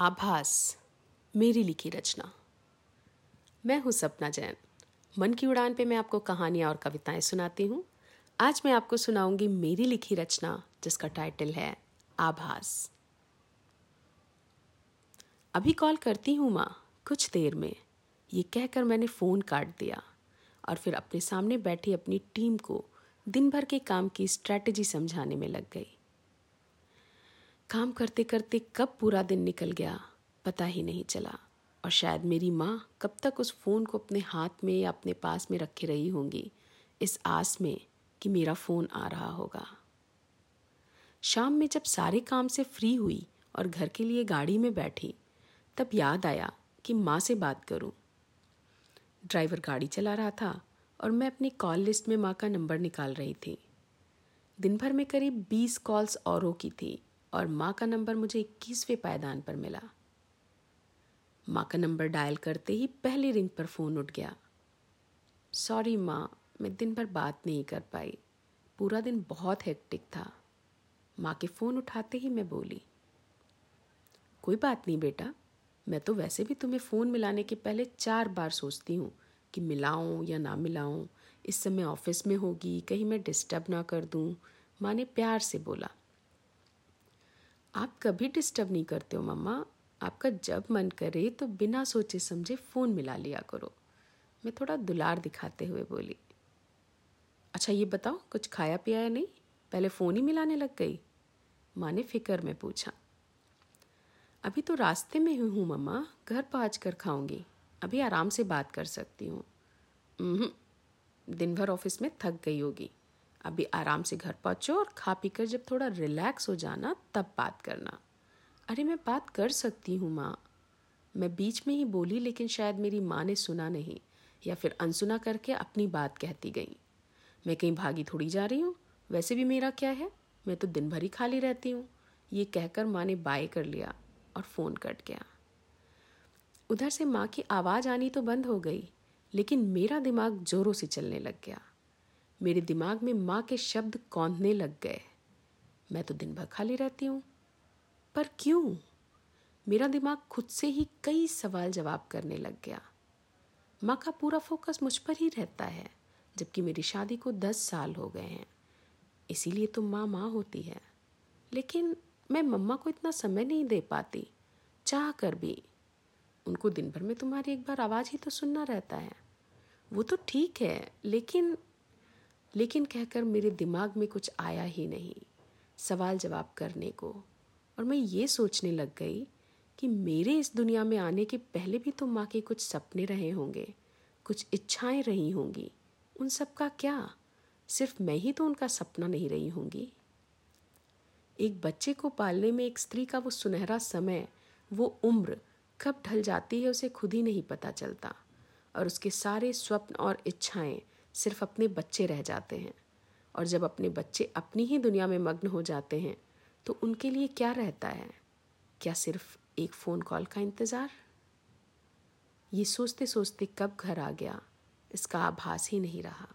आभास, मेरी लिखी रचना। मैं हूँ सपना जैन। मन की उड़ान पे मैं आपको कहानियाँ और कविताएँ सुनाती हूँ। आज मैं आपको सुनाऊँगी मेरी लिखी रचना, जिसका टाइटल है आभास। अभी कॉल करती हूँ माँ, कुछ देर में। ये कहकर मैंने फ़ोन काट दिया और फिर अपने सामने बैठी अपनी टीम को दिन भर के काम की स्ट्रैटेजी समझाने में लग गई। काम करते करते कब पूरा दिन निकल गया, पता ही नहीं चला। और शायद मेरी माँ कब तक उस फ़ोन को अपने हाथ में या अपने पास में रखे रही होंगी, इस आस में कि मेरा फ़ोन आ रहा होगा। शाम में जब सारे काम से फ्री हुई और घर के लिए गाड़ी में बैठी, तब याद आया कि माँ से बात करूँ। ड्राइवर गाड़ी चला रहा था और मैं अपनी कॉल लिस्ट में माँ का नंबर निकाल रही थी। दिन भर में करीब बीस कॉल्स औरों की थी। और माँ का नंबर मुझे इक्कीसवें पायदान पर मिला। माँ का नंबर डायल करते ही पहली रिंग पर फ़ोन उठ गया। सॉरी माँ, मैं दिन भर बात नहीं कर पाई। पूरा दिन बहुत हेक्टिक था। माँ के फ़ोन उठाते ही मैं बोली, कोई बात नहीं बेटा, मैं तो वैसे भी तुम्हें फ़ोन मिलाने के पहले चार बार सोचती हूँ कि मिलाऊं या ना मिलाऊं, इस समय ऑफ़िस में होगी, कहीं मैं डिस्टर्ब ना कर दूँ। माँ ने प्यार से बोला। आप कभी डिस्टर्ब नहीं करते हो, मम्मा। आपका जब मन करे तो बिना सोचे समझे फ़ोन मिला लिया करो। मैं थोड़ा दुलार दिखाते हुए बोली अच्छा ये बताओ, कुछ खाया पिया या नहीं? पहले फ़ोन ही मिलाने लग गई? माँ ने फ़िक्र में पूछा, अभी तो रास्ते में ही हूँ, मम्मा। घर पहुँच कर खाऊँगी। अभी आराम से बात कर सकती हूँ। दिन भर ऑफ़िस में थक गई होगी। अभी आराम से घर पहुँचो और खा पी कर जब थोड़ा रिलैक्स हो जाना, तब बात करना। अरे, मैं बात कर सकती हूँ, माँ। मैं बीच में ही बोली, लेकिन शायद मेरी माँ ने सुना नहीं, या फिर अनसुना करके अपनी बात कहती गई। मैं कहीं भागी थोड़ी जा रही हूँ। वैसे भी मेरा क्या है? मैं तो दिन भर ही खाली रहती हूँ। ये कहकर माँ ने बाय कर लिया और फ़ोन कट गया। उधर से माँ की आवाज़ आनी तो बंद हो गई, लेकिन मेरा दिमाग ज़ोरों से चलने लग गया। मेरे दिमाग में माँ के शब्द कौंधने लग गए। मैं तो दिन भर खाली रहती हूँ। पर क्यों? मेरा दिमाग खुद से ही कई सवाल जवाब करने लग गया। माँ का पूरा फोकस मुझ पर ही रहता है, जबकि मेरी शादी को दस साल हो गए हैं। इसीलिए तो माँ माँ होती है। लेकिन मैं मम्मा को इतना समय नहीं दे पाती। चाह कर भी। उनको दिन भर में तुम्हारी एक बार आवाज़ ही तो सुनना रहता है। वो तो ठीक है, लेकिन लेकिन कहकर मेरे दिमाग में कुछ आया ही नहीं, सवाल जवाब करने को। और मैं ये सोचने लग गई कि मेरे इस दुनिया में आने के पहले भी तो माँ के कुछ सपने रहे होंगे, कुछ इच्छाएँ रही होंगी, उन सब का क्या? सिर्फ़ मैं ही तो उनका सपना नहीं रही होंगी। एक बच्चे को पालने में एक स्त्री का वो सुनहरा समय, वो उम्र कब ढल जाती है उसे खुद ही नहीं पता चलता। और उसके सारे स्वप्न और इच्छाएँ सिर्फ़ अपने बच्चे रह जाते हैं। और जब अपने बच्चे अपनी ही दुनिया में मग्न हो जाते हैं तो उनके लिए क्या रहता है? क्या सिर्फ़ एक फ़ोन कॉल का इंतज़ार? ये सोचते सोचते कब घर आ गया? इसका आभास ही नहीं रहा।